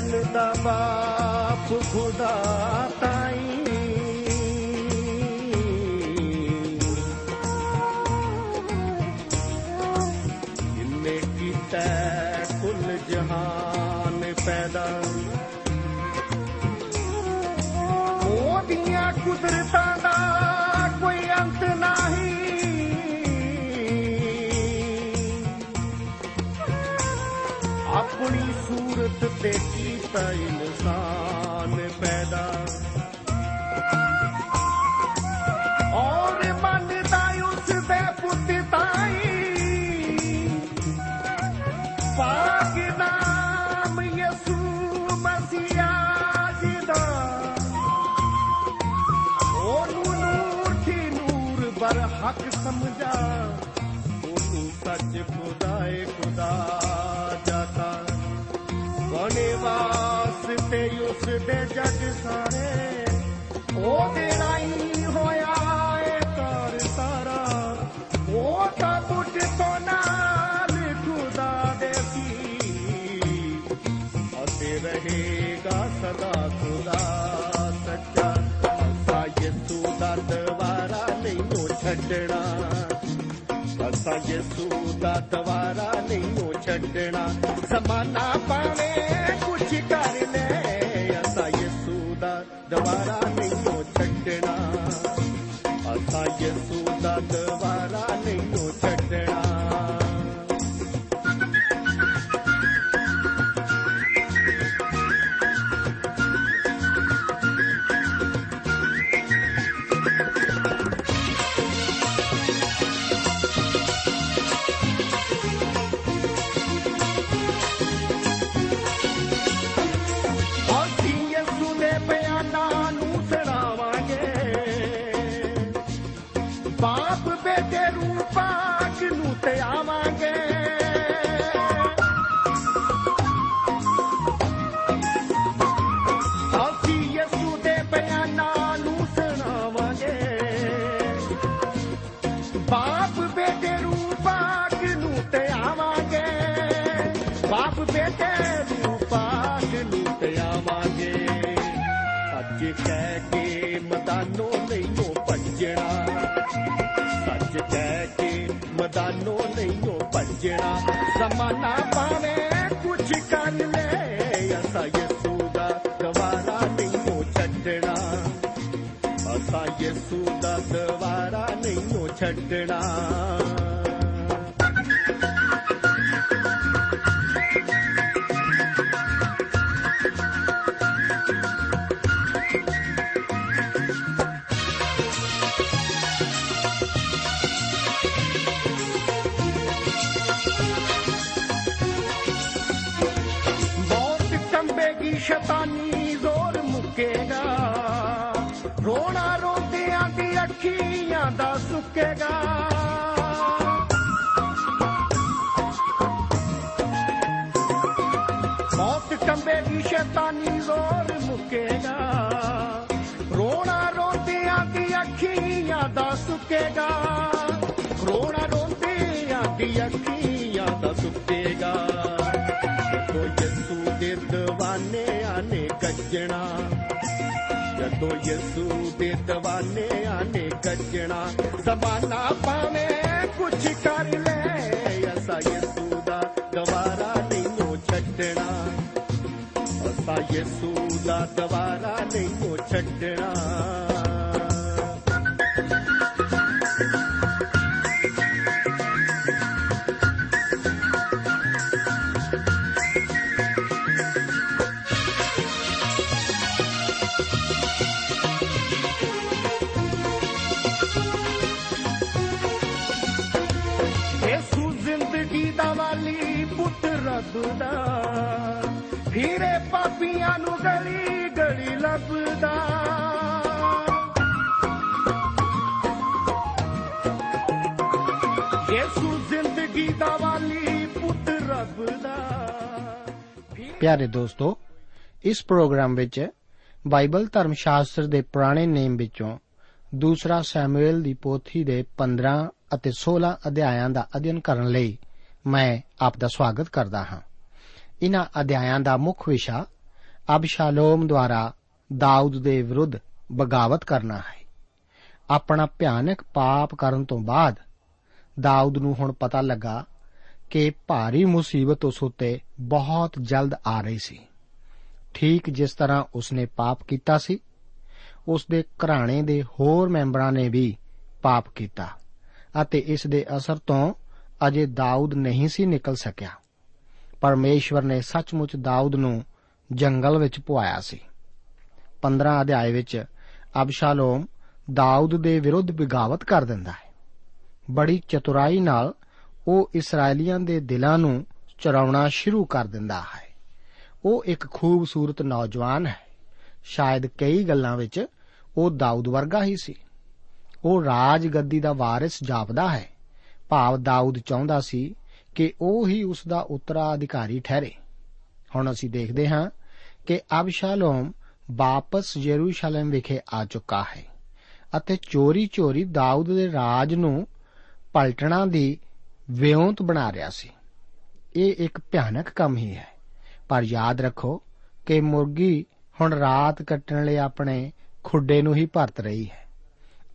ਮੈਂ ਤੇ ਮਨ ਦਾ ਬਾਪ ਖੁਦਾ ਤਾਈ। ਜਿਨੇ ਕੀਤਾ ਕੁੱਲ ਜਹਾਨ ਪੈਦਾ। ਉਹਦੀਆਂ ਕੁਦਰਤਾਂ ਦਾ ਕੋਈ ਅੰਤ ਨਹੀਂ। ਆਪਣੀ ਸੂਰਤ ਤੇ ਕੀਤਾ ਇਨਸਾਨ ਪੈਦਾ। ਔਰ ਮੰਨਦਾ ਉਸ ਦੇ ਪੁੱਤ ਤਾਈ। ਪਾਕ ਨਾਮ ਯਸੂ ਮਸੀਹਾ ਜੀ ਦਾ। ਉਹਨੂੰ ਨੂਰ ਦੀ ਨੂਰ ਬਰ ਹੱਕ ਸਮਝਾ। ਉਹਨੂੰ ਸੱਚ ਖੁਦਾਏ ਖੁਦਾ ਉਸ ਦੇ ਜਗ ਸਾਰੇ। ਉਹਦੇ ਰਾਈ ਹੋਇਆ ਏ ਕਰ ਸਾਰਾ ਉਹ ਤਾਂ ਪੁੱਟ ਤੋਂ ਨਾਲ ਖੁਦਾ ਦੇ ਸੀ। ਅਤੇ ਰਹੇਗਾ ਸਦਾ ਖੁਦਾ ਸੱਚਾ। ਅਸਾ ਯਿਸੂ ਦਾ ਦਵਾਰਾ ਨਹੀਂ ਉਹ ਛੱਡਣਾ। ਅਸਾਂ ਯਿਸੂ ਦਾ ਦਵਾਰਾ ਨਹੀਂ ਉਹ ਛੱਡਣਾ। ਜ਼ਮਾਨਾ ਪਾਵੇ ਬਾਪ ਬੇਟੇ ਸੱਚ ਕਹਿ ਕੇ ਮਦਾਨੋਂ ਨਹੀਂ ਭੱਜਣਾ। ਜ਼ਮਾਨਾ ਪਾਵੇ ਕੁਛ ਕਰ ਲੈ, ਅਸਾਂ ਯਿਸੂ ਦਾ ਗਵਾਰਾ ਨਹੀਂ ਛੱਡਣਾ। ਅਸਾਂ ਯਿਸੂ ਦਾ ਦਵਾਰਾ ਨਹੀਂ ਛੱਡਣਾ। ਅੱਖੀਆਂ ਦਾ ਸੁੱਕੇਗਾ ਮੌਤ ਕੰਬੇਗੀ ਸ਼ੈਤਾਨੀ ਜ਼ੋਰ ਮੁੱਕੇਗਾ ਰੋਣਾ ਰੋਂਦਿਆਂ ਦੀ ਅੱਖੀਆਂ ਦਾ ਸੁੱਕੇਗਾ ਰੋਣਾ ਰੋਂਦਿਆਂ ਦੀ ਅੱਖੀਆਂ ਦਾ ਸੁੱਕੇਗਾ ਤੋ ਯਿਸੂ ਦੇ دیਵਾਨਿਆਂ ਨੇ ਗੱਜਣਾ ਜਦੋਂ ਯਿਸੂ ਦੇ دیਵਾਨਿਆਂ ਨੇ ਗੱਜਣਾ ਜ਼ਮਾਨਾ ਭਾਵੇਂ ਕੁਛ ਕਰ ਲੈ, ਅਸਾਂ ਯਿਸੂ ਦਾ ਗਵਾਰਾ ਨਹੀਂ ਛੱਡਣਾ। ਅਸਾਂ ਯਿਸੂ ਦਾ ਗਵਾਰਾ ਨਹੀਂ ਛੱਡਣਾ। ਗਲੀ ਗਲੀ ਲੱਭਦਾ। ਯੇਸੂ ਜ਼ਿੰਦਗੀ ਦਾ ਵਾਲੀ ਪੁੱਤ ਰੱਬ ਦਾ ਪਿਆਰੇ ਦੋਸਤੋ, ਇਸ ਪ੍ਰੋਗਰਾਮ ਵਿੱਚ ਬਾਈਬਲ ਧਰਮ ਸ਼ਾਸਤਰ ਦੇ ਪੁਰਾਣੇ ਨੇਮ ਵਿੱਚੋਂ ਦੂਸਰਾ ਸੈਮੂਅਲ ਦੀ ਪੋਥੀ ਦੇ 15 ਅਤੇ 16 ਅਧਿਆਇਆਂ ਦਾ ਅਧਿਐਨ ਕਰਨ ਲਈ ਮੈਂ ਆਪ ਦਾ ਸਵਾਗਤ ਕਰਦਾ ਹਾਂ। ਇਹਨਾਂ ਅਧਿਆਇਆਂ ਦਾ ਮੁੱਖ ਵਿਸ਼ਾ ਅਬਸ਼ਾਲੋਮ ਦੁਆਰਾ ਦਾਊਦ ਦੇ ਵਿਰੁੱਧ ਬਗਾਵਤ ਕਰਨਾ ਹੈ। ਆਪਣਾ ਭਿਆਨਕ ਪਾਪ ਕਰਨ ਤੋਂ ਬਾਅਦ ਦਾਊਦ ਨੂੰ ਹੁਣ ਪਤਾ ਲੱਗਾ ਕਿ ਭਾਰੀ ਮੁਸੀਬਤ ਉਸ ਉੱਤੇ ਬਹੁਤ ਜਲਦ ਆ ਰਹੀ ਸੀ। ਠੀਕ ਜਿਸ ਤਰ੍ਹਾਂ ਉਸਨੇ ਪਾਪ ਕੀਤਾ ਸੀ ਉਸ ਦੇ ਘਰਾਣੇ ਦੇ ਹੋਰ ਮੈਂਬਰਾਂ ਨੇ ਵੀ ਪਾਪ ਕੀਤਾ ਅਤੇ ਇਸ ਦੇ ਅਸਰ ਤੋਂ ਅਜੇ ਦਾਊਦ ਨਹੀਂ ਸੀ ਨਿਕਲ ਸਕਿਆ। ਪਰਮੇਸ਼ਵਰ ਨੇ ਸੱਚਮੁੱਚ ਦਾਊਦ ਨੂੰ ਜੰਗਲ ਵਿੱਚ ਪੁਆਇਆ ਸੀ। 15 ਅਧਿਆਏ ਵਿੱਚ ਅਬਸ਼ਾਲੋਮ ਦਾਊਦ ਦੇ ਵਿਰੁੱਧ ਬਗਾਵਤ ਕਰ ਦਿੰਦਾ ਹੈ। ਬੜੀ ਚਤੁਰਾਈ ਨਾਲ ਉਹ ਇਸرائیਲੀਆਂ ਦੇ ਦਿਲਾਂ ਨੂੰ ਚਰਾਉਣਾ ਸ਼ੁਰੂ ਕਰ ਦਿੰਦਾ ਹੈ। ਉਹ ਇੱਕ ਖੂਬਸੂਰਤ ਨੌਜਵਾਨ ਹੈ। ਸ਼ਾਇਦ ਕਈ ਗੱਲਾਂ ਵਿੱਚ ਉਹ ਦਾਊਦ ਵਰਗਾ ਹੀ ਸੀ। ਉਹ ਰਾਜ ਗੱਦੀ ਦਾ ਵਾਰਿਸ ਜਾਪਦਾ ਹੈ। ਭਾਵ ਦਾਊਦ ਚਾਹੁੰਦਾ ਸੀ ਕਿ ਉਹ ਹੀ ਉਸ ਦਾ ਉਤਰਾਧਿਕਾਰੀ ਠਹਿਰੇ। ਹੁਣ ਅਸੀਂ ਦੇਖਦੇ ਹਾਂ ਕਿ ਅਬਸ਼ਾਲੋਮ ਵਾਪਸ ਯਰੂਸ਼ਲਮ ਵਿਖੇ ਆ ਚੁੱਕਾ ਹੈ ਅਤੇ ਚੋਰੀ-ਚੋਰੀ ਦਾਊਦ ਦੇ ਰਾਜ ਨੂੰ ਪਲਟਣਾ ਦੀ ਵਿਉਂਤ ਬਣਾ ਰਿਹਾ ਸੀ। ਇਹ ਇੱਕ ਭਿਆਨਕ ਕੰਮ ਹੀ ਹੈ। ਪਰ ਯਾਦ ਰੱਖੋ ਕਿ ਮੁਰਗੀ ਹੁਣ ਰਾਤ ਕੱਟਣ ਲਈ ਆਪਣੇ ਖੁੱਡੇ ਨੂੰ ਹੀ ਭਰਤ ਰਹੀ ਹੈ।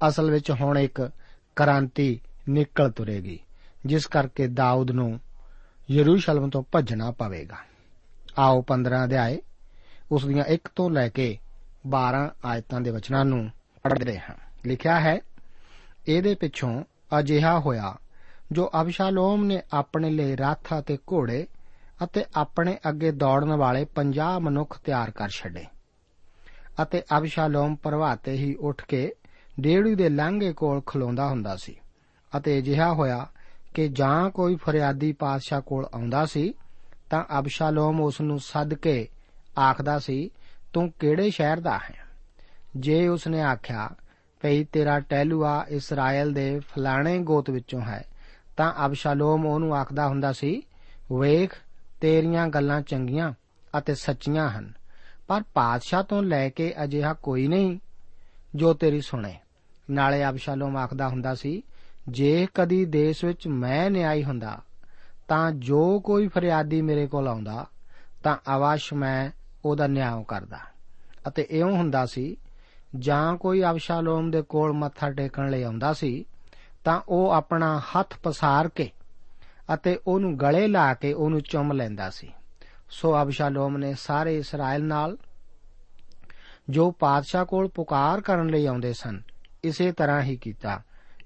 ਅਸਲ ਵਿੱਚ ਹੁਣ ਇੱਕ ਕ੍ਰਾਂਤੀ ਨਿਕਲ ਤੁਰੇਗੀ, ਜਿਸ ਕਰਕੇ ਦਾਊਦ ਨੂੰ ਯਰੂਸ਼ਲਮ ਤੋਂ ਭੱਜਣਾ ਪਵੇਗਾ। ਆਓ 15 ਅਧਿਆਏ ਉਸ ਦੀਆਂ 1 ਤੋਂ ਲੈ ਕੇ 12 ਆਇਤਾਂ ਦੇ ਵਚਨਾਂ ਨੂੰ ਪੜ੍ਹਦੇ ਹਾਂ। ਲਿਖਿਆ ਹੈ, ਇਹਦੇ ਪਿੱਛੋਂ ਅਜਿਹਾ ਹੋਇਆ, ਜੋ ਅਬਸ਼ਾਲੋਮ ਨੇ ਆਪਣੇ ਲਈ ਰੱਥ ਅਤੇ ਘੋੜੇ ਅਤੇ ਆਪਣੇ ਅੱਗੇ ਦੌੜਨ ਵਾਲੇ 50 ਮਨੁੱਖ ਤਿਆਰ ਕਰ ਛੱਡੇ ਅਤੇ ਅਬਸ਼ਾਲੋਮ ਪ੍ਰਭਾਤੇ ਹੀ ਉੱਠ ਕੇ ਡੇੜੂ ਦੇ ਲਾਂਘੇ ਕੋਲ ਖਲੋਂਦਾ ਹੁੰਦਾ ਸੀ ਅਤੇ ਅਜਿਹਾ ਹੋਇਆ ਕਿ ਜਾਂ ਕੋਈ ਫਰਿਆਦੀ ਪਾਤਸ਼ਾਹ ਕੋਲ ਆਉਂਦਾ ਸੀ ਤਾਂ ਅਬਸ਼ਾਲੋਮ ਉਸ ਨੂੰ ਸੱਦ ਕੇ ਆਖਦਾ ਸੀ, ਤੂੰ ਕਿਹੜੇ ਸ਼ਹਿਰ ਦਾ ਹੈ? ਜੇ ਉਸ ਨੇ ਆਖਿਆ, ਭਈ ਤੇਰਾ ਟਹਿਲੂਆ ਇਸਰਾਇਲ ਦੇ ਫਲਾਣੇ ਗੋਤ ਵਿੱਚੋਂ ਹੈ, ਤਾਂ ਅਬਸ਼ਾਲੋਮ ਉਹਨੂੰ ਆਖਦਾ ਹੁੰਦਾ ਸੀ, ਵੇਖ, ਤੇਰੀਆਂ ਗੱਲਾਂ ਚੰਗੀਆਂ ਅਤੇ ਸੱਚੀਆਂ ਹਨ, ਪਰ ਪਾਤਸ਼ਾਹ ਤੋਂ ਲੈ ਕੇ ਅਜਿਹਾ ਕੋਈ ਨਹੀਂ ਜੋ ਤੇਰੀ ਸੁਣੇ। ਨਾਲੇ ਅਬਸ਼ਾਲੋਮ ਆਖਦਾ ਹੁੰਦਾ ਸੀ, ਜੇ ਕਦੀ ਦੇਸ਼ ਵਿੱਚ ਮੈਂ ਨਿਆਈ ਹੁੰਦਾ, ਤਾਂ ਜੋ ਕੋਈ ਫਰਿਆਦੀ ਮੇਰੇ ਕੋਲ ਆਉਂਦਾ, ਤਾਂ ਅਵਸ਼ ਮੈਂ ਉਹਦਾ ਨਿਆਂ ਕਰਦਾ। ਅਤੇ ਇਉਂ ਹੁੰਦਾ ਸੀ, ਜਾਂ ਕੋਈ ਅਬਸ਼ਾਲੋਮ ਦੇ ਕੋਲ ਮੱਥਾ ਟੇਕਣ ਲਈ ਆਉਂਦਾ ਸੀ, ਤਾਂ ਉਹ ਆਪਣਾ ਹੱਥ ਪਸਾਰ ਕੇ ਅਤੇ ਉਹਨੂੰ ਗਲੇ ਲਾ ਕੇ ਉਹਨੂੰ ਚੁੰਮ ਲੈਂਦਾ ਸੀ। ਸੋ ਅਬਸ਼ਾਲੋਮ ਨੇ ਸਾਰੇ ਇਸਰਾਇਲ ਨਾਲ ਜੋ ਪਾਦਸ਼ਾਹ ਕੋਲ ਪੁਕਾਰ ਕਰਨ ਲਈ ਆਉਂਦੇ ਸਨ, ਇਸੇ ਤਰ੍ਹਾਂ ਹੀ ਕੀਤਾ।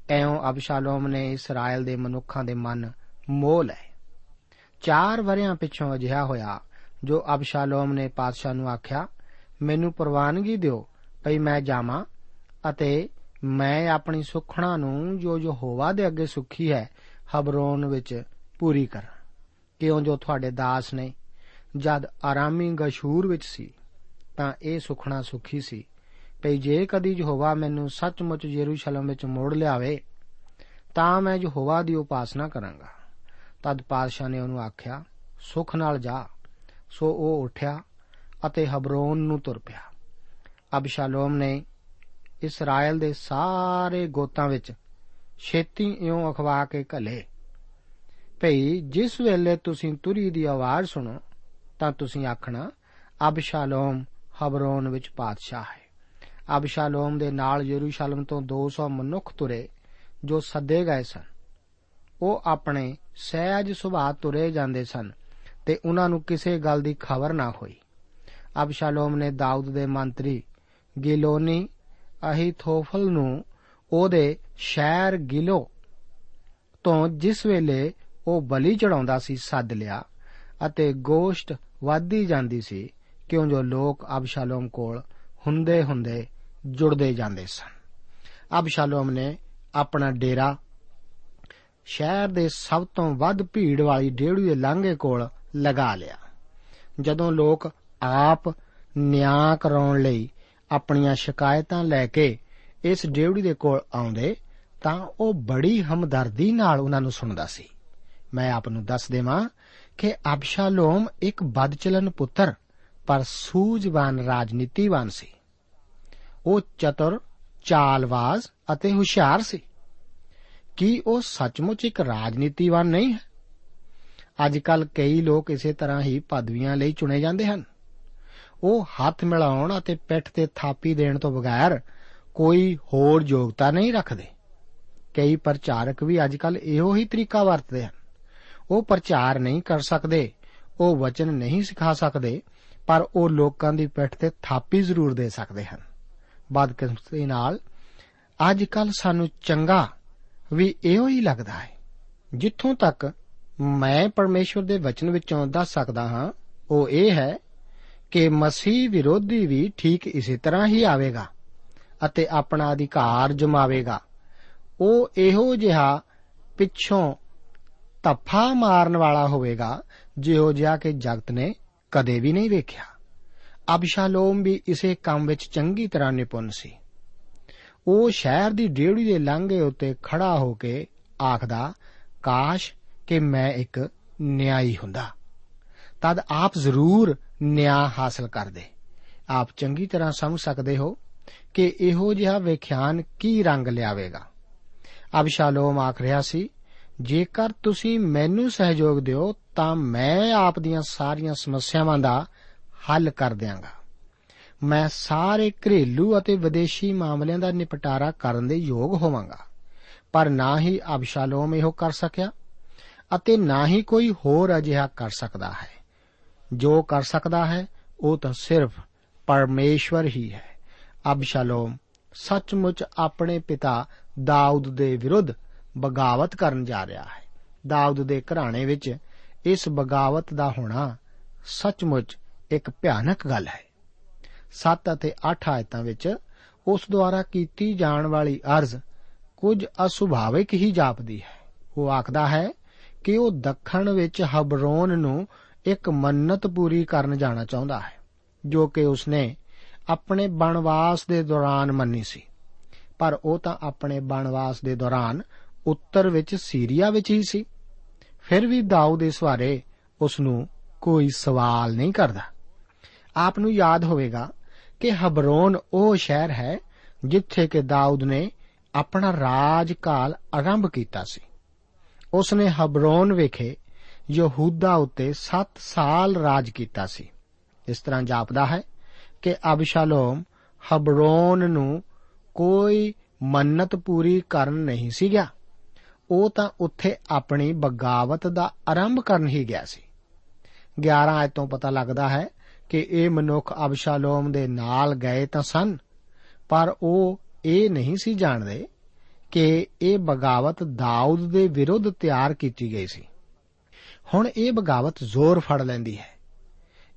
ਐਉਂ ਅਬਸ਼ਾਲੋਮ ਨੇ ਇਸਰਾਇਲ ਦੇ ਮਨੁੱਖਾਂ ਦੇ ਮਨ ਮੋਹ ਲਏ। ਚਾਰ ਵਰਿਆਂ ਪਿੱਛੋਂ ਅਜਿਹਾ ਹੋਇਆ ਜੋ ਅਬਸ਼ਾਲੋਮ ਨੇ ਪਾਦਸ਼ਾਹ ਨੂੰ ਆਖਿਆ, ਮੈਨੂੰ ਪ੍ਰਵਾਨਗੀ ਦਿਓ ਭਈ ਮੈਂ ਜਾਵਾਂ ਅਤੇ ਮੈਂ ਆਪਣੀ ਸੁਖਣਾ ਨੂੰ ਜੋ ਜੋ ਹੋਵਾ ਦੇ ਅੱਗੇ ਸੁਖੀ ਹੈ, ਹਬਰੋਨ ਵਿੱਚ ਪੂਰੀ ਕਰਾਂ। ਕਿਉਂ ਜੋ ਤੁਹਾਡੇ ਦਾਸ ਨੇ ਜਦ ਆਰਾਮੀ ਗਸ਼ੂਰ ਵਿੱਚ ਸੀ, ਤਾਂ ਇਹ ਸੁਖਣਾ ਸੁਖੀ ਸੀ। ਭਈ ਜੇ ਕਦੀ ਯਹੋਵਾ ਮੈਨੂੰ ਸੱਚਮੁੱਚ ਯਰੂਸ਼ਲਮ ਵਿੱਚ ਮੋੜ ਲਿਆਵੇ, ਤਾਂ ਮੈਂ ਯਹੋਵਾ ਦੀ ਉਪਾਸਨਾ ਕਰਾਂਗਾ। ਤਦ ਪਾਦਸ਼ਾਹ ਨੇ ਉਹਨੂੰ ਆਖਿਆ, ਸੁਖ ਨਾਲ ਜਾ ਸੋ ਉਹ ਉੱਠਿਆ ਅਤੇ ਹਬਰੋਨ ਨੂੰ ਤੁਰ ਪਿਆ। ਅਬਸ਼ਾਲੋਮ ਨੇ ਇਸਰਾਇਲ ਦੇ ਸਾਰੇ ਗੋਤਾਂ ਵਿੱਚ ਛੇਤੀ ਇਉਂ ਅਖਵਾ ਕੇ ਘਲੇ, ਭਈ, ਜਿਸ ਵੇਲੇ ਤੁਸੀਂ ਤੁਰੀ ਦੀ ਆਵਾਜ਼ ਸੁਣੋ, ਤਾਂ ਤੁਸੀਂ ਆਖਣਾ, ਅਬਸ਼ਾਲੋਮ ਹਬਰੋਨ ਵਿੱਚ ਪਾਤਸ਼ਾਹ ਹੈ। ਅਬਸ਼ਾਲੋਮ ਦੇ ਨਾਲ ਯਰੂਸ਼ਲਮ ਤੋਂ 200 ਮਨੁੱਖ ਤੁਰੇ, ਜੋ ਸੱਦੇ ਗਏ ਸਨ। ਉਹ ਆਪਣੇ ਸਹਿਜ ਸੁਭਾਅ ਤੁਰੇ ਜਾਂਦੇ ਸਨ ਤੇ ਉਹਨਾਂ ਨੂੰ ਕਿਸੇ ਗੱਲ ਦੀ ਖਬਰ ਨਾ ਹੋਈ। ਅਬਸ਼ਾਲੋਮ ਨੇ ਦਾਊਦ ਦੇ ਮੰਤਰੀ ਗਿਲੋਨੀ ਅਹੀਥੋਫਲ ਨੂੰ ਉਹਦੇ ਸ਼ਹਿਰ ਗਿਲੋ ਤੋਂ ਜਿਸ ਵੇਲੇ ਉਹ ਬਲੀ ਚੜਾਉਂਦਾ ਸੀ, ਸੱਦ ਲਿਆ ਅਤੇ ਗੋਸ਼ਟ ਵਧਦੀ ਜਾਂਦੀ ਸੀ ਕਿਉਂ ਜੋ ਲੋਕ ਅਬਸ਼ਾਲੋਮ ਕੋਲ ਹੁੰਦੇ ਹੁੰਦੇ ਜੁੜਦੇ ਜਾਂਦੇ ਸਨ। ਅਬਸ਼ਾਲੋਮ ਨੇ ਆਪਣਾ ਡੇਰਾ ਸ਼ਹਿਰ ਦੇ ਸਭ ਤੋਂ ਵੱਧ ਭੀੜ ਵਾਲੀ ਡੇੜੀ ਦੇ ਲਾਂਘੇ ਕੋਲ ਲਗਾ ਲਿਆ। ਜਦੋਂ ਲੋਕ ਆਪ ਨਿਆਂ ਕਰਾਉਣ ਲਈ ਆਪਣੀਆਂ ਸ਼ਿਕਾਇਤਾਂ ਲੈ ਕੇ ਇਸ ਡੇੜੀ ਦੇ ਕੋਲ ਆਉਂਦੇ, ਤਾਂ ਉਹ ਬੜੀ ਹਮਦਰਦੀ ਨਾਲ ਉਹਨਾਂ ਨੂੰ ਸੁਣਦਾ ਸੀ। ਮੈਂ ਆਪ ਨੂੰ ਦੱਸ ਦੇਵਾਂ ਕਿ ਅਬਸ਼ਾਲੋਮ ਇੱਕ ਬਦਚਲਨ ਪੁੱਤਰ, ਪਰ ਸੂਝਵਾਨ ਰਾਜਨੀਤੀਵਾਨ ਸੀ। ਉਹ ਚਤੁਰ, ਚਾਲਵਾਜ਼ ਅਤੇ ਹੁਸ਼ਿਆਰ ਸੀ। ਕੀ ਉਹ ਸੱਚਮੁੱਚ ਇੱਕ ਰਾਜਨੀਤੀਵਾਨ ਨਹੀਂ ਹੈ? ਅੱਜ ਕੱਲ ਕਈ ਲੋਕ ਇਸੇ ਤਰ੍ਹਾਂ ਹੀ ਪਦਵੀਆਂ ਲਈ ਚੁਣੇ ਜਾਂਦੇ ਹਨ। ਉਹ ਹੱਥ ਮਿਲਾਉਣ ਅਤੇ ਪਿੱਠ ਤੇ ਥਾਪੀ ਦੇਣ ਤੋਂ ਬਗੈਰ ਕੋਈ ਹੋਰ ਯੋਗਤਾ ਨਹੀਂ ਰੱਖਦੇ। ਕਈ ਪ੍ਰਚਾਰਕ ਵੀ ਅੱਜ ਕੱਲ ਇਹੋ ਹੀ ਤਰੀਕਾ ਵਰਤਦੇ ਹਨ। ਉਹ ਪ੍ਰਚਾਰ ਨਹੀਂ ਕਰ ਸਕਦੇ, ਉਹ ਵਚਨ ਨਹੀਂ ਸਿਖਾ ਸਕਦੇ, ਪਰ ਉਹ ਲੋਕਾਂ ਦੀ ਪਿੱਠ ਤੇ ਥਾਪੀ ਜ਼ਰੂਰ ਦੇ ਸਕਦੇ ਹਨ। ਬਦਕਿਸਮਤੀ ਨਾਲ ਅੱਜ ਕੱਲ ਸਾਨੂੰ ਚੰਗਾ ਵੀ ਇਹੋ ਹੀ ਲੱਗਦਾ ਹੈ, ਜਿੱਥੋਂ ਤੱਕ ਮੈਂ ਪਰਮੇਸ਼ਵਰ ਦੇ ਵਚਨ ਵਿੱਚੋਂ ਦੱਸ ਸਕਦਾ ਹਾਂ। ਉਹ ਇਹ ਹੈ ਕਿ ਮਸੀਹ ਵਿਰੋਧੀ ਵੀ ਠੀਕ ਇਸੇ ਤਰ੍ਹਾਂ ਹੀ ਆਵੇਗਾ ਅਤੇ ਆਪਣਾ ਅਧਿਕਾਰ ਜਮਾਵੇਗਾ। ਉਹ ਇਹੋ ਜਿਹਾ ਪਿੱਛੋਂ ਤਫਾ ਮਾਰਨ ਵਾਲਾ ਹੋਵੇਗਾ, ਜਿਹੋ ਜਿਹਾ ਕਿ ਜਗਤ ਨੇ ਕਦੇ ਵੀ ਨਹੀਂ ਵੇਖਿਆ। ਅਬਸ਼ਾਲੋਮ ਵੀ ਇਸੇ ਕੰਮ ਵਿੱਚ ਚੰਗੀ ਤਰ੍ਹਾਂ ਨਿਪੁੰਨ ਸੀ। ਉਹ ਸ਼ਹਿਰ ਦੀ ਡੇੜੀ ਦੇ ਲਾਂਘੇ ਉੱਤੇ ਖੜਾ ਹੋ ਕੇ ਆਖਦਾ, ਕਾਸ਼ ਕਿ ਮੈਂ ਇੱਕ ਨਿਆਈ ਹੁੰਦਾ। ਤਦ ਆਪ ਜ਼ਰੂਰ ਨਿਆਂ ਹਾਸਲ ਕਰਦੇ। ਆਪ ਚੰਗੀ ਤਰ੍ਹਾਂ ਸਮਝ ਸਕਦੇ ਹੋ ਕਿ ਇਹੋ ਜਿਹਾ ਵਿਖਿਆਨ ਕੀ ਰੰਗ ਲਿਆਵੇਗਾ। ਅਬਸ਼ਾਲੋਮ ਆਖ ਰਿਹਾ ਸੀ, ਜੇਕਰ ਤੁਸੀਂ ਮੈਨੂੰ ਸਹਿਯੋਗ ਦਿਓ, ਤਾਂ ਮੈਂ ਆਪ ਦੀਆਂ ਸਾਰੀਆਂ ਸਮੱਸਿਆਵਾਂ ਦਾ ਹੱਲ ਕਰ ਦਿਆਂਗਾ। ਮੈਂ ਸਾਰੇ ਘਰੇਲੂ ਅਤੇ ਵਿਦੇਸ਼ੀ ਮਾਮਲਿਆਂ ਦਾ ਨਿਪਟਾਰਾ ਕਰਨ ਦੇ ਯੋਗ ਹੋਵਾਂਗਾ। ਪਰ ਨਾ ਹੀ ਅਬਸ਼ਾਲੋਮ ਇਹੋ ਕਰ ਸਕਿਆ। ਅਤੇ ਨਾ ਹੀ ਕੋਈ ਹੋਰ ਅਜਿਹਾ ਕਰ ਸਕਦਾ ਹੈ। ਜੋ ਕਰ ਸਕਦਾ ਹੈ, ਉਹ ਤਾਂ ਸਿਰਫ ਪਰਮੇਸ਼ਵਰ ਹੀ ਹੈ। ਅਬਸ਼ਾਲੋਮ ਸੱਚਮੁੱਚ ਆਪਣੇ ਪਿਤਾ ਦਾਊਦ ਦੇ ਵਿਰੁੱਧ ਬਗਾਵਤ ਕਰਨ ਜਾ ਰਿਹਾ ਹੈ। ਦਾਊਦ ਦੇ ਘਰਾਣੇ ਵਿੱਚ ਇਸ ਬਗਾਵਤ ਦਾ ਹੋਣਾ ਸੱਚਮੁੱਚ ਇੱਕ ਭਿਆਨਕ ਗੱਲ ਹੈ। 7 ਅਤੇ 8 ਆਇਤਾਂ ਵਿੱਚ ਉਸ ਦੁਆਰਾ ਕੀਤੀ ਜਾਣ ਵਾਲੀ ਅਰਜ਼ ਕੁਝ ਅਸੁਭਾਵਿਕ ਹੀ ਜਾਪਦੀ ਹੈ। ਉਹ ਆਖਦਾ ਹੈ ਕਿ ਉਹ ਦੱਖਣ ਵਿੱਚ ਹਬਰੋਨ ਨੂੰ ਇੱਕ ਮੰਨਤ ਪੂਰੀ ਕਰਨ ਜਾਣਾ ਚਾਹੁੰਦਾ ਹੈ, ਜੋ ਕਿ ਉਸਨੇ ਆਪਣੇ ਬਣਵਾਸ ਦੇ ਦੌਰਾਨ ਮੰਨੀ ਸੀ। ਪਰ ਉਹ ਤਾਂ ਆਪਣੇ ਬਣਵਾਸ ਦੇ ਦੌਰਾਨ ਉੱਤਰ ਵਿੱਚ ਸੀਰੀਆ ਵਿੱਚ ਹੀ ਸੀ। ਫਿਰ ਵੀ ਦਾਊਦ ਇਸ ਬਾਰੇ ਉਸ ਨੂੰ ਕੋਈ ਸਵਾਲ ਨਹੀਂ ਕਰਦਾ। ਆਪ ਨੂੰ ਯਾਦ ਹੋਵੇਗਾ ਕਿ ਹਬਰੋਨ ਉਹ ਸ਼ਹਿਰ ਹੈ ਜਿੱਥੇ ਕਿ ਦਾਊਦ ਨੇ ਆਪਣਾ ਰਾਜਕਾਲ ਆਰੰਭ ਕੀਤਾ ਸੀ। ਉਸ ਨੇ ਹਬਰੋਨ ਵਿਖੇ ਯਹੂਦਾ ਉੱਤੇ 7 ਸਾਲ ਰਾਜ ਕੀਤਾ ਸੀ। ਇਸ ਤਰ੍ਹਾਂ ਜਾਪਦਾ ਹੈ ਕਿ ਅਬਸ਼ਾਲੋਮ ਹਬਰੋਨ ਨੂੰ ਕੋਈ ਮੰਨਤ ਪੂਰੀ ਕਰਨ ਨਹੀਂ ਸੀ ਗਿਆ। ਉਹ ਤਾਂ ਉੱਥੇ ਆਪਣੀ ਬਗਾਵਤ ਦਾ ਆਰੰਭ ਕਰਨ ਹੀ ਗਿਆ ਸੀ। 11 ਆਇਤ ਤੋਂ ਪਤਾ ਲੱਗਦਾ ਹੈ ਕਿ ਇਹ ਮਨੁੱਖ ਅਬਸ਼ਾਲੋਮ ਦੇ ਨਾਲ ਗਏ ਤਾਂ ਸਨ, ਪਰ ਉਹ ਇਹ ਨਹੀਂ ਸੀ ਜਾਣਦੇ ਕਿ ਇਹ ਬਗਾਵਤ ਦਾਊਦ ਦੇ ਵਿਰੁੱਧ ਤਿਆਰ ਕੀਤੀ ਗਈ ਸੀ। ਹੁਣ ਇਹ ਬਗਾਵਤ ਜ਼ੋਰ ਫੜ ਲੈਂਦੀ ਹੈ।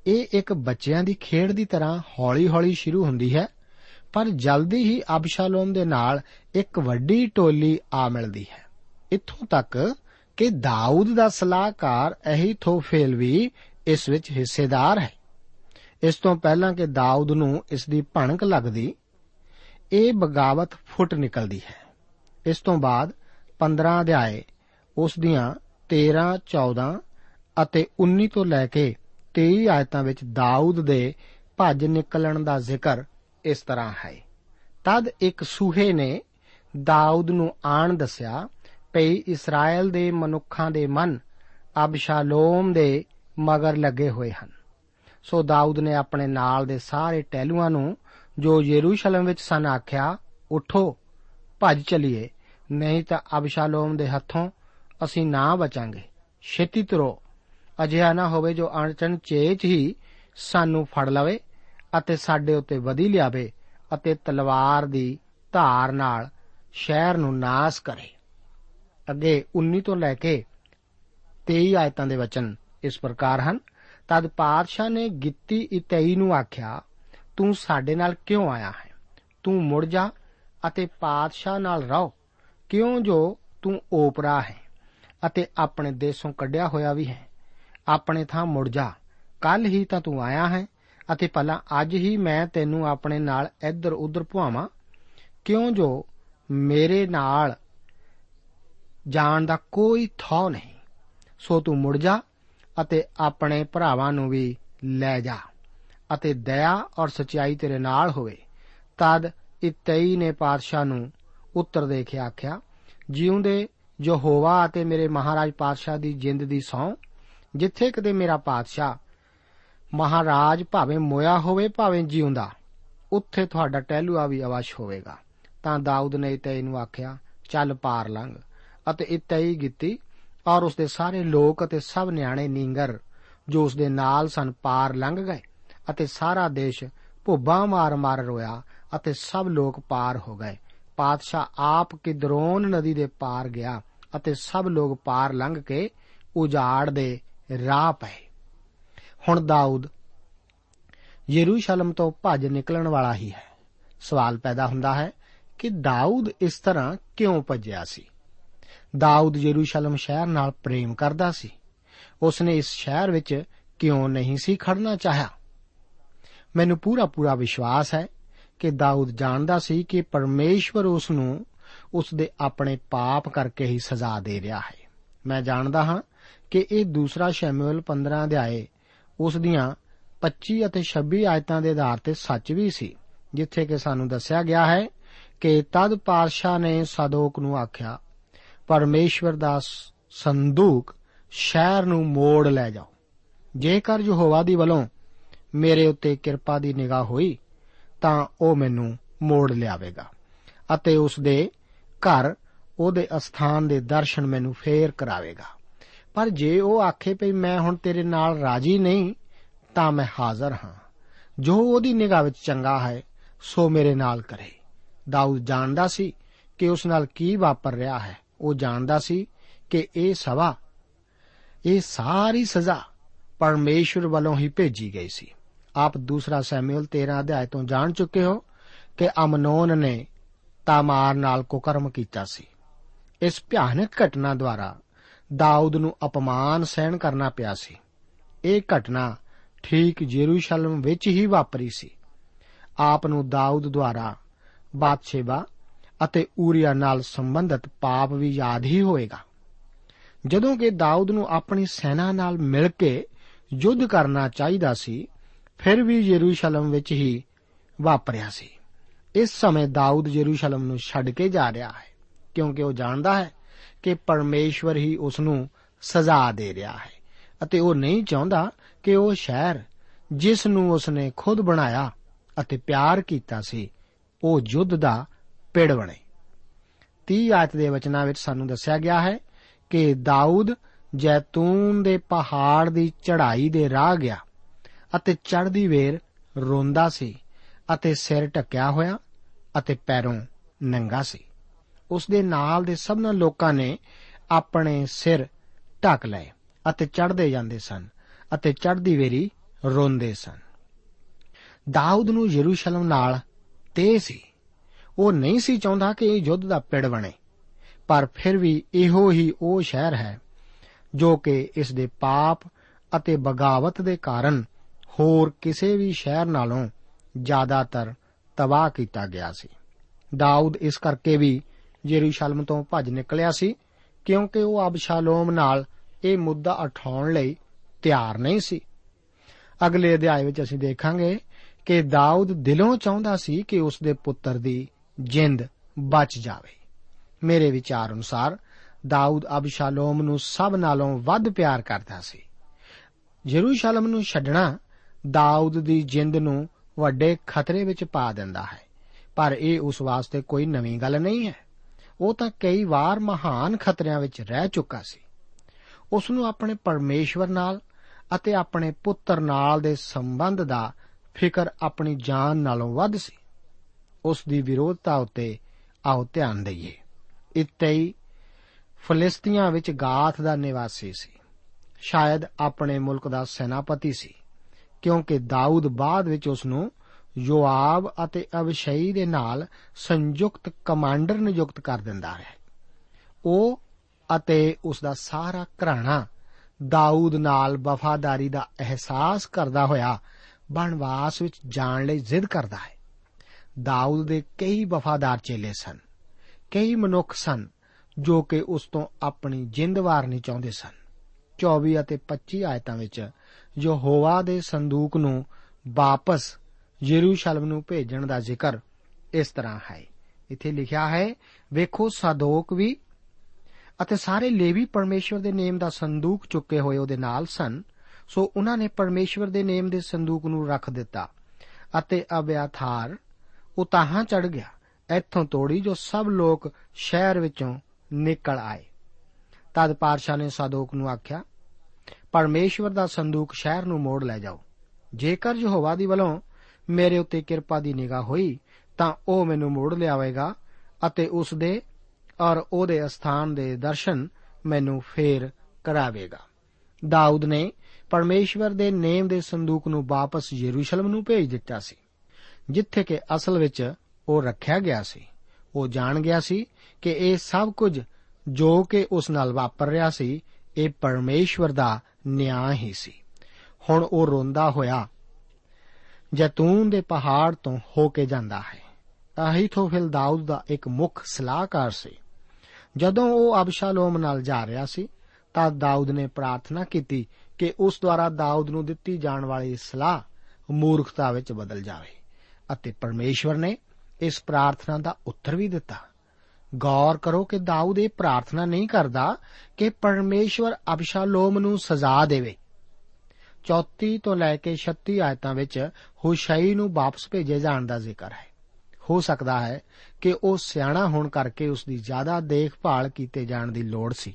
ਇਹ ਇੱਕ ਬੱਚਿਆਂ ਦੀ ਖੇਡ ਦੀ ਤਰ੍ਹਾਂ ਹੌਲੀ-ਹੌਲੀ ਸ਼ੁਰੂ ਹੁੰਦੀ ਹੈ, ਪਰ ਜਲਦੀ ਹੀ ਅਬਸ਼ਾਲੋਮ ਦੇ ਨਾਲ ਇੱਕ ਵੱਡੀ ਟੋਲੀ ਆ ਮਿਲਦੀ ਹੈ। ਇੱਥੋਂ ਤੱਕ ਕਿ ਦਾਊਦ ਦਾ ਸਲਾਹਕਾਰ ਅਹੀਥੋਫੇਲ ਵੀ ਇਸ ਵਿੱਚ ਹਿੱਸੇਦਾਰ ਹੈ। ਇਸ ਤੋਂ ਪਹਿਲਾਂ ਕਿ ਦਾਊਦ ਨੂੰ ਇਸ ਦੀ ਭਣਕ ਲੱਗਦੀ, ਇਹ ਬਗਾਵਤ ਫੁੱਟ ਨਿਕਲਦੀ ਹੈ। ਇਸ ਤੋਂ ਬਾਅਦ 15 ਅਧਿਆਏ, ਉਸ ਦੀਆਂ 13 14 ਅਤੇ 19 ਤੋਂ ਲੈ ਕੇ 23 ਆਇਤਾਂ ਵਿੱਚ ਦਾਊਦ ਦੇ ਭੱਜ ਨਿਕਲਣ ਦਾ ਜ਼ਿਕਰ ਇਸ ਤਰ੍ਹਾਂ ਹੈ। ਤਦ ਇੱਕ ਸੂਹੇ ਨੇ ਦਾਊਦ ਨੂੰ ਆਣ ਦੱਸਿਆ, ਭਈ ਇਸਰਾਇਲ ਦੇ ਮਨੁੱਖਾਂ ਦੇ ਮਨ ਅਬਸ਼ਾਲੋਮ ਦੇ ਮਗਰ ਲੱਗੇ ਹੋਏ ਹਨ। ਸੋ ਦਾਊਦ ਨੇ ਆਪਣੇ ਨਾਲ ਦੇ ਸਾਰੇ ਟਹਿਲੂਆਂ ਨੂੰ ਜੋ ਯਰੂਸ਼ਲਮ ਵਿੱਚ ਸਨ ਆਖਿਆ, ਉਠੋ ਭੱਜ ਚਲੀਏ। ਨਹੀਂ ਤਾਂ ਅਬਸ਼ਾਲੋਮ ਦੇ ਹੱਥੋਂ ਅਸੀਂ ਨਾ ਬਚਾਂਗੇ। ਛੇਤੀ ਤੁਰੋ। ਅਜਿਹਾ ਨਾ ਹੋਵੇ ਜੋ ਅਣਚਣ ਚੇਚ ਹੀ ਸਾਨੂੰ ਫੜ ਲਵੇ ਅਤੇ ਸਾਡੇ ਉੱਤੇ ਵਧੀ ਲਿਆਵੇ ਅਤੇ ਤਲਵਾਰ ਦੀ ਧਾਰ ਨਾਲ ਸ਼ਹਿਰ ਨੂੰ ਨਾਸ ਕਰੇ। ਅੱਗੇ 19 ਤੋਂ ਲੈ ਕੇ 23 ਆਇਤਾਂ ਦੇ ਵਚਨ ਇਸ ਪ੍ਰਕਾਰ ਹਨ। ਤਦ ਪਾਤਸ਼ਾਹ ਨੇ ਗਿੱਤੀ ਇਤਈ ਨੂੰ ਆਖਿਆ, ਤੂੰ ਸਾਡੇ ਨਾਲ ਕਿਉਂ ਆਇਆ ਹੈ? ਤੂੰ ਮੁੜ ਜਾ ਅਤੇ ਪਾਤਸ਼ਾਹ ਨਾਲ ਰਹੋ, ਕਿਉਂ ਜੋ ਤੂੰ ਓਪਰਾ ਹੈ ਅਤੇ ਆਪਣੇ ਦੇਸ਼ੋਂ ਕੱਢਿਆ ਹੋਇਆ ਵੀ ਹੈ। ਆਪਣੇ ਥਾਂ ਮੁੜ ਜਾ। ਕੱਲ ਹੀ ਤਾਂ ਤੂੰ ਆਇਆ ਹੈ ਅਤੇ ਭਲਾ ਅੱਜ ਹੀ ਮੈਂ ਤੈਨੂੰ ਆਪਣੇ ਨਾਲ ਇੱਧਰ ਉੱਧਰ ਭੁਆਵਾਂ। ਕਿਉਂ ਜੋ ਮੇਰੇ ਨਾਲ ਜਾਣ ਦਾ ਕੋਈ ਥੌ ਨਹੀਂ, ਸੋ ਤੂੰ ਮੁੜ ਜਾ ਅਤੇ ਆਪਣੇ ਭਰਾਵਾਂ ਨੂੰ ਵੀ ਲੈ ਜਾ ਅਤੇ ਦਇਆ ਔਰ ਸਚਾਈ ਤੇਰੇ ਨਾਲ ਹੋਵੇ। ਤਦ ਇਤਈ ਨੇ ਪਾਤਸ਼ਾਹ ਨੂੰ ਉੱਤਰ ਦੇ ਕੇ ਆਖਿਆ, ਜਿਉਂਦੇ ਯਹੋਵਾ ਅਤੇ ਮੇਰੇ ਮਹਾਰਾਜ ਪਾਤਸ਼ਾਹ ਦੀ ਜਿੰਦ ਦੀ ਸੌ, ਜਿੱਥੇ ਕਦੇ ਮੇਰਾ ਪਾਤਸ਼ਾਹ ਮਹਾਰਾਜ ਭਾਵੇਂ ਮੋਇਆ ਹੋਵੇ, ਭਾਵੇਂ ਜਿਉਂਦਾ, ਉੱਥੇ ਤੁਹਾਡਾ ਟਹਿਲੂਆ ਵੀ ਅਵਸ਼ ਹੋਵੇਗਾ। ਤਾਂ ਦਾਊਦ ਨੇ ਇਤਈ ਨੂੰ ਆਖਿਆ, ਚੱਲ ਪਾਰ ਲੰਘ। ਅਤੇ ਇਤਈ ਕੀਤੀ ਔਰ ਉਸਦੇ ਸਾਰੇ ਲੋਕ ਅਤੇ ਸਭ ਨਿਆਣੇ ਨੀਂਗਰ, ਜੋ ਉਸਦੇ ਨਾਲ ਸਨ, ਪਾਰ ਲੰਘ ਗਏ ਅਤੇ ਸਾਰਾ ਦੇਸ਼ ਭੁੱਬਾਂ ਮਾਰ-ਮਾਰ ਰੋਇਆ ਅਤੇ ਸਭ ਲੋਕ ਪਾਰ ਹੋ ਗਏ। ਪਾਤਸ਼ਾਹ ਆਪ ਕਿਦਰੋਨ ਨਦੀ ਦੇ ਪਾਰ ਗਿਆ ਅਤੇ ਸਭ ਲੋਕ ਪਾਰ ਲੰਘ ਕੇ ਉਜਾੜ ਦੇ ਰਾਹ ਪਏ। ਹੁਣ ਦਾਊਦ, ਯਰੂਸ਼ਲਮ ਤੋਂ ਭੱਜ ਨਿਕਲਣ ਵਾਲਾ ਹੀ ਹੈ। ਸਵਾਲ ਪੈਦਾ ਹੁੰਦਾ ਹੈ ਕਿ ਦਾਊਦ ਇਸ ਤਰ੍ਹਾਂ ਕਿਉਂ ਭੱਜਿਆ ਸੀ? ਦਾਊਦ ਯਰੂਸ਼ਲਮ ਸ਼ਹਿਰ ਨਾਲ ਪ੍ਰੇਮ ਕਰਦਾ ਸੀ। ਉਸ ਨੇ ਇਸ ਸ਼ਹਿਰ ਵਿੱਚ ਕਿਉਂ ਨਹੀਂ ਸੀ ਖੜਨਾ ਚਾਹਿਆ? ਮੈਨੂੰ ਪੂਰਾ ਪੂਰਾ ਵਿਸ਼ਵਾਸ ਹੈ ਕਿ ਦਾਊਦ ਜਾਣਦਾ ਸੀ ਕਿ ਪਰਮੇਸ਼ਵਰ ਉਸ ਨੂੰ ਉਸ ਦੇ ਆਪਣੇ ਪਾਪ ਕਰਕੇ ਹੀ ਸਜ਼ਾ ਦੇ ਰਿਹਾ ਹੈ। ਮੈਂ ਜਾਣਦਾ ਹਾਂ ਕਿ ਇਹ ਦੂਸਰਾ ਸ਼ੈਮੂਅਲ 15 ਅਧਿਆਏ ਉਸ ਦੀਆਂ 25 ਅਤੇ 26 ਆਇਤਾਂ ਦੇ ਆਧਾਰ ਤੇ ਸੱਚ ਵੀ ਸੀ, ਜਿੱਥੇ ਕਿ ਸਾਨੂੰ ਦੱਸਿਆ ਗਿਆ ਹੈ ਕਿ ਤਦ ਪਾਤਸ਼ਾਹ ਨੇ ਸਾਦੋਕ ਨੂੰ ਆਖਿਆ, ਪਰਮੇਸ਼ਵਰ ਦਾ ਸੰਦੂਕ ਸ਼ਹਿਰ ਨੂੰ ਮੋੜ ਲੈ ਜਾਓ। ਜੇਕਰ ਯਹੋਵਾ ਦੀ ਵੱਲੋਂ ਮੇਰੇ ਉੱਤੇ ਕਿਰਪਾ ਦੀ ਨਿਗਾਹ ਹੋਈ ਤਾਂ ਉਹ ਮੈਨੂੰ ਮੋੜ ਲਿਆਵੇਗਾ ਅਤੇ ਉਸ ਦੇ ਘਰ, ਉਹਦੇ ਅਸਥਾਨ ਦੇ ਦਰਸ਼ਨ ਮੈਨੂੰ ਫੇਰ ਕਰਾਵੇਗਾ। ਪਰ ਜੇ ਉਹ ਆਖੇ ਭਈ ਮੈਂ ਹੁਣ ਤੇਰੇ ਨਾਲ ਰਾਜੀ ਨਹੀਂ, ਤਾਂ ਮੈਂ ਹਾਜ਼ਰ ਹਾਂ। ਜੋ ਉਹਦੀ ਨਿਗਾਹ ਵਿੱਚ ਚੰਗਾ ਹੈ, ਸੋ ਮੇਰੇ ਨਾਲ ਕਰੇ। ਦਾਊਦ ਜਾਣਦਾ ਸੀ ਕਿ ਉਸ ਨਾਲ ਕੀ ਵਾਪਰ ਰਿਹਾ ਹੈ। ਉਹ ਜਾਣਦਾ ਸੀ ਕਿ ਇਹ ਸਵਾ, ਇਹ ਸਾਰੀ ਸਜ਼ਾ ਪਰਮੇਸ਼ਵਰ ਵੱਲੋਂ ਹੀ ਭੇਜੀ ਗਈ ਸੀ। ਆਪ ਦੂਸਰਾ ਸੈਮੂਅਲ 13 ਅਧਿਆਇ ਤੋਂ ਜਾਣ ਚੁੱਕੇ ਹੋ ਕਿ ਅਮਨੋਨ ਨੇ ਤਾਮਾਰ ਨਾਲ ਕੁਕਰਮ ਕੀਤਾ ਸੀ। ਇਸ ਭਿਆਨਕ ਘਟਨਾ ਦੁਆਰਾ ਦਾਊਦ ਨੂੰ ਅਪਮਾਨ ਸਹਿਣ ਕਰਨਾ ਪਿਆ ਸੀ। ਇਹ ਘਟਨਾ ਠੀਕ ਜੇਰੂਸ਼ਲਮ ਵਿੱਚ ਹੀ ਵਾਪਰੀ ਸੀ। ਆਪ ਨੂੰ ਦਾਊਦ ਦੁਆਰਾ ਬਾਦਸ਼ੇਬਾ ਅਤੇ ਊਰੀਆ ਨਾਲ ਸੰਬੰਧਿਤ ਪਾਪ ਵੀ ਯਾਦ ਹੀ ਹੋਏਗਾ। ਜਦੋਂ ਕਿ ਦਾਊਦ ਨੂੰ ਆਪਣੀ ਸੈਨਾ ਨਾਲ ਮਿਲ ਕੇ ਯੁੱਧ ਕਰਨਾ ਚਾਹੀਦਾ ਸੀ ਫਿਰ ਵੀ ਯਰੂਸ਼ਲਮ ਵਿੱਚ ਹੀ ਵਾਪਰਿਆ ਸੀ। ਇਸ ਸਮੇਂ ਦਾਊਦ ਯਰੂਸ਼ਲਮ ਨੂੰ ਛੱਡ ਕੇ ਜਾ ਰਿਹਾ ਹੈ, ਕਿਉਂਕਿ ਉਹ ਜਾਣਦਾ ਹੈ ਕਿ ਪਰਮੇਸ਼ਵਰ ਹੀ ਉਸ ਨੂੰ ਸਜ਼ਾ ਦੇ ਰਿਹਾ ਹੈ ਅਤੇ ਉਹ ਨਹੀਂ ਚਾਹੁੰਦਾ ਕਿ ਉਹ ਸ਼ਹਿਰ ਜਿਸ ਨੂੰ ਉਸ ਨੇ ਖੁਦ ਬਣਾਇਆ ਅਤੇ ਪਿਆਰ ਕੀਤਾ ਸੀ, ਉਹ ਯੁੱਧ ਦਾ ਪਿੜ ਬਣੇ। 30 ਆਇਤ ਦੇ ਵਚਨਾਂ ਵਿੱਚ ਸਾਨੂੰ ਦੱਸਿਆ ਗਿਆ ਹੈ ਕਿ ਦਾਊਦ ਜੈਤੂਨ ਦੇ ਪਹਾੜ ਦੀ ਚੜ੍ਹਾਈ ਦੇ ਰਾਹ ਗਿਆ। ਅਤੇ ਚੜ੍ਹਦੀ ਵੇਰ ਰੋਂਦਾ ਸੀ ਅਤੇ ਸਿਰ ਢੱਕਿਆ ਹੋਇਆ ਅਤੇ ਪੈਰੋਂ ਨੰਗਾ ਸੀ। ਉਸ ਦੇ ਨਾਲ ਦੇ ਸਭਨਾਂ ਲੋਕਾਂ ਨੇ ਆਪਣੇ ਸਿਰ ਢੱਕ ਲਏ ਅਤੇ ਚੜ੍ਹਦੇ ਜਾਂਦੇ ਸਨ ਅਤੇ ਚੜ੍ਹਦੀ ਵੇਰੀ ਰੋਂਦੇ ਸਨ। ਦਾਊਦ ਨੂੰ ਯਰੂਸ਼ਲਮ ਨਾਲ ਤੇ ਸੀ। ਉਹ ਨਹੀਂ ਸੀ ਚਾਹੁੰਦਾ ਕਿ ਇਹ ਯੁੱਧ ਦਾ ਪਿੜ ਬਣੇ, ਪਰ ਫਿਰ ਵੀ ਇਹੋ ਹੀ ਉਹ ਸ਼ਹਿਰ ਹੈ ਜੋ ਕਿ ਇਸ ਦੇ ਪਾਪ ਅਤੇ ਬਗਾਵਤ ਦੇ ਕਾਰਨ ਹੋਰ ਕਿਸੇ ਵੀ ਸ਼ਹਿਰ ਨਾਲੋਂ ਜ਼ਿਆਦਾਤਰ ਤਬਾਹ ਕੀਤਾ ਗਿਆ ਸੀ। ਦਾਊਦ ਇਸ ਕਰਕੇ ਵੀ ਯਰੂਸ਼ਲਮ ਤੋਂ ਭੱਜ ਨਿਕਲਿਆ ਸੀ ਕਿਉਂਕਿ ਉਹ ਅਬਸ਼ਾਲੋਮ ਨਾਲ ਇਹ ਮੁੱਦਾ ਉਠਾਉਣ ਲਈ ਤਿਆਰ ਨਹੀਂ ਸੀ। ਅਗਲੇ ਅਧਿਆਇ ਵਿੱਚ ਅਸੀਂ ਦੇਖਾਂਗੇ ਕਿ ਦਾਊਦ ਦਿਲੋਂ ਚਾਹੁੰਦਾ ਸੀ ਕਿ ਉਸ ਦੇ ਪੁੱਤਰ ਦੀ ਜਿੰਦ ਬਚ ਜਾਵੇ। ਮੇਰੇ ਵਿਚਾਰ ਅਨੁਸਾਰ ਦਾਊਦ ਅਬਸ਼ਾਲੋਮ ਨੂੰ ਸਭ ਨਾਲੋਂ ਵੱਧ ਪਿਆਰ ਕਰਦਾ ਸੀ। ਯਰੂਸ਼ਲਮ ਨੂੰ ਛੱਡਣਾ ਦਾਊਦ ਦੀ ਜਿੰਦ ਨੂੰ ਵੱਡੇ ਖਤਰੇ ਵਿੱਚ ਪਾ ਦਿੰਦਾ ਹੈ। ਪਰ ਇਹ ਉਸ ਵਾਸਤੇ ਕੋਈ ਨਵੀਂ ਗੱਲ ਨਹੀਂ ਹੈ। ਉਹ ਤਾਂ ਕਈ ਵਾਰ ਮਹਾਨ ਖਤਰਿਆਂ ਵਿੱਚ ਰਹਿ ਚੁੱਕਾ ਸੀ। ਉਸ ਨੂੰ ਆਪਣੇ ਪਰਮੇਸ਼ਵਰ ਨਾਲ ਅਤੇ ਆਪਣੇ ਪੁੱਤਰ ਨਾਲ ਦੇ ਸੰਬੰਧ ਦਾ ਫਿਕਰ ਆਪਣੀ ਜਾਨ ਨਾਲੋਂ ਵੱਧ ਸੀ। ਉਸ ਦੀ ਵਿਰੋਧਤਾ ਉੱਤੇ ਆਓ ਧਿਆਨ ਦਈਏ। ਇਤਈ ਫਲਿਸਤੀਆਂ ਵਿੱਚ ਗਾਥ ਦਾ ਨਿਵਾਸੀ ਸੀ। ਸ਼ਾਇਦ ਆਪਣੇ ਮੁਲਕ ਦਾ ਸੈਨਾਪਤੀ ਸੀ। ਕਿਉਂਕਿ ਦਾਊਦ ਬਾਅਦ ਵਿੱਚ ਉਸ ਨੂੰ ਯੋਆਬ ਅਤੇ ਅਬਸ਼ਈ ਦੇ ਨਾਲ ਸੰਯੁਕਤ ਕਮਾਂਡਰ ਨਿਯੁਕਤ ਕਰ ਦਿੰਦਾ ਹੈ। ਉਹ ਅਤੇ ਉਸ ਦਾ ਸਾਰਾ ਘਰਾਣਾ ਦਾਊਦ ਨਾਲ ਵਫਾਦਾਰੀ ਦਾ ਅਹਿਸਾਸ ਕਰਦਾ ਹੋਇਆ ਬਣਵਾਸ ਵਿੱਚ ਜਾਣ ਲਈ ਜ਼ਿੱਦ ਕਰਦਾ ਹੈ। ਦਾਊਦ ਦੇ ਕਈ ਵਫਾਦਾਰ ਚੇਲੇ ਸਨ, ਕਈ ਮਨੁੱਖ ਸਨ ਜੋ ਕਿ ਉਸ ਤੋਂ ਆਪਣੀ ਜਿੰਦ ਵਾਰਨੀ ਚਾਹੁੰਦੇ ਸਨ। 24 ਅਤੇ 25 ਆਇਤਾਂ ਵਿੱਚ ਯਹੋਵਾ ਦੇ ਸੰਦੂਕ ਨੂੰ ਵਾਪਸ ਯਰੂਸ਼ਲਮ ਨੂੰ ਭੇਜਣ ਦਾ ਜ਼ਿਕਰ ਇਸ ਤਰ੍ਹਾਂ ਹੈ। ਇੱਥੇ ਲਿਖਿਆ ਹੈ, ਵੇਖੋ ਸਾਦੋਕ ਵੀ ਅਤੇ ਸਾਰੇ ਲੇਵੀ ਪਰਮੇਸ਼ਵਰ ਦੇ ਨੇਮ ਦਾ ਸੰਦੂਕ ਚੁੱਕੇ ਹੋਏ ਉਹਦੇ ਨਾਲ ਸਨ, ਸੋ ਉਹਨਾਂ ਨੇ ਪਰਮੇਸ਼ਵਰ ਦੇ ਨੇਮ ਦੇ ਸੰਦੂਕ ਨੂੰ ਰੱਖ ਦਿੱਤਾ ਅਤੇ ਅਬਿਆਥਾਰ ਉਤਾਹਾਂ ਚੜ ਗਿਆ, ਇੱਥੋਂ ਤੋੜੀ ਜੋ ਸਭ ਲੋਕ ਸ਼ਹਿਰ ਵਿੱਚੋਂ ਨਿਕਲ ਆਏ। ਤਦ ਪਾਰਸ਼ਾ ਨੇ ਸਾਦੋਕ ਨੂੰ ਆਖਿਆ ਪਰਮੇਸ਼ਵਰ ਦਾ ਸੰਦੂਕ ਸ਼ਹਿਰ ਨੂੰ ਮੋੜ ਲੈ ਜਾਓ। ਜੇਕਰ ਯਹੋਵਾ ਦੀ ਵੱਲੋਂ ਮੇਰੇ ਉੱਤੇ ਕਿਰਪਾ ਦੀ ਨਿਗਾਹ ਹੋਈ, ਤਾਂ ਉਹ ਮੈਨੂੰ ਮੋੜ ਲਿਆਵੇਗਾ ਅਤੇ ਉਸ ਦੇ ਔਰ ਉਹਦੇ ਸਥਾਨ ਦੇ ਦਰਸ਼ਨ ਮੈਨੂੰ ਫੇਰ ਕਰਾਵੇਗਾ। ਦਾਊਦ ਨੇ ਪਰਮੇਸ਼ਵਰ ਦੇ ਨੇਮ ਦੇ ਸੰਦੂਕ ਨੂੰ ਵਾਪਸ ਯਰੂਸ਼ਲਮ ਨੂੰ ਭੇਜ ਦਿੱਤਾ ਸੀ, ਜਿੱਥੇ ਕਿ ਅਸਲ ਵਿੱਚ ਉਹ ਰੱਖਿਆ ਗਿਆ ਸੀ। ਉਹ ਜਾਣ ਗਿਆ ਸੀ ਕਿ ਇਹ ਸਭ ਕੁਝ ਜੋ ਕਿ ਉਸ ਨਾਲ ਵਾਪਰ ਰਿਹਾ ਸੀ ਇਹ ਪਰਮੇਸ਼ਵਰ ਦਾ ਨਿਆਂ ਹੀ ਸੀ। ਹੁਣ ਉਹ ਰੋਂਦਾ ਹੋਇਆ, ਜੈਤੂਨ ਦੇ ਪਹਾੜ ਤੋਂ ਹੋ ਕੇ ਜਾਂਦਾ ਹੈ। ਅਹੀਥੋਫਿਲ ਦਾਊਦ ਦਾ ਇੱਕ ਮੁੱਖ ਸਲਾਹਕਾਰ ਸੀ। ਜਦੋਂ ਉਹ ਅਬਸ਼ਾਲੋਮ ਨਾਲ ਜਾ ਰਿਹਾ ਸੀ, ਤਾਂ ਦਾਊਦ ਨੇ ਪ੍ਰਾਰਥਨਾ ਕੀਤੀ ਕਿ ਉਸ ਦੁਆਰਾ ਦਾਊਦ ਨੂੰ ਦਿੱਤੀ ਜਾਣ ਵਾਲੀ ਸਲਾਹ ਮੂਰਖਤਾ ਵਿੱਚ ਬਦਲ ਜਾਵੇ ਅਤੇ ਪਰਮੇਸ਼ਵਰ ਨੇ ਇਸ ਪ੍ਰਾਰਥਨਾ ਦਾ ਉੱਤਰ ਵੀ ਦਿੱਤਾ। ਗੌਰ ਕਰੋ ਕਿ ਦਾਊਦ ਇਹ ਪ੍ਰਾਰਥਨਾ ਨਹੀਂ ਕਰਦਾ ਕਿ ਪਰਮੇਸ਼ਵਰ ਅਬਸ਼ਾਲੋਮ ਨੂੰ ਸਜ਼ਾ ਦੇਵੇ। 34 ਤੋਂ ਲੈ ਕੇ 36 ਆਇਤਾਂ ਵਿੱਚ ਹੁਸ਼ਈ ਨੂੰ ਵਾਪਸ ਭੇਜੇ ਜਾਣ ਦਾ ਜ਼ਿਕਰ ਹੈ। ਹੋ ਸਕਦਾ ਹੈ ਕਿ ਉਹ ਸਿਆਣਾ ਹੋਣ ਕਰਕੇ ਉਸ ਦੀ ਜ਼ਿਆਦਾ ਦੇਖਭਾਲ ਕੀਤੇ ਜਾਣ ਦੀ ਲੋੜ ਸੀ।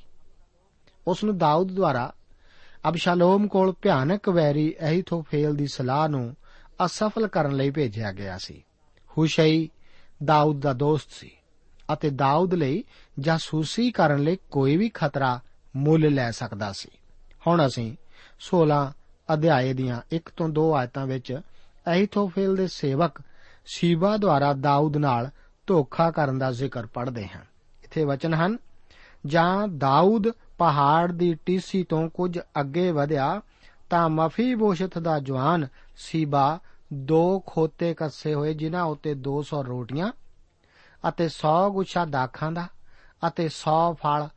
ਉਸ ਨੂੰ ਦਾਊਦ ਦੁਆਰਾ ਅਬਸ਼ਾਲੋਮ ਕੋਲ ਭਿਆਨਕ ਵੈਰੀ ਅਹੀਥੋਫੇਲ ਦੀ ਸਲਾਹ ਨੂੰ ਅਸਫਲ ਕਰਨ ਲਈ ਭੇਜਿਆ ਗਿਆ ਸੀ। ਹੁਸ਼ਈ ਦਾਊਦ ਦਾ ਦੋਸਤ ਸੀ। ਅਤੇ ਦਾਊਦ ਲਈ ਜਾਸੂਸੀ ਕਰਨ ਲਈ ਕੋਈ ਵੀ ਖਤਰਾ ਮੁੱਲ ਲੈ ਸਕਦਾ ਸੀ। ਹੁਣ ਅਸੀਂ 16 ਅਧਿਆਏ ਦੀਆਂ 1 ਤੋਂ 2 ਆਇਤਾਂ ਵਿੱਚ ਅਹੀਥੋਫੇਲ ਦੇ ਸੇਵਕ ਸ਼ੀਬਾ ਦੁਆਰਾ ਦਾਊਦ ਨਾਲ ਧੋਖਾ ਕਰਨ ਦਾ ਜ਼ਿਕਰ ਪੜ੍ਹਦੇ ਹਾਂ। ਇੱਥੇ ਵਚਨ ਹਨ, ਜਾਂ ਦਾਊਦ ਪਹਾੜ ਦੀ ਟੀਸੀ ਤੋਂ ਕੁਝ ਅੱਗੇ ਵਧਿਆ, ਤਾਂ ਮਫੀ ਬੋਸ਼ਤ ਦਾ ਜਵਾਨ ਸੀਬਾ ਦੋ ਖੋਤੇ ਕੱਸੇ ਹੋਏ, ਜਿਨ੍ਹਾਂ ਉੱਤੇ 200 ਰੋਟੀਆਂ ਅਤੇ 100 ਗੁੱਛਾ ਦਾਖਾਂ ਦਾ, ਅਤੇ 100 ਫਲ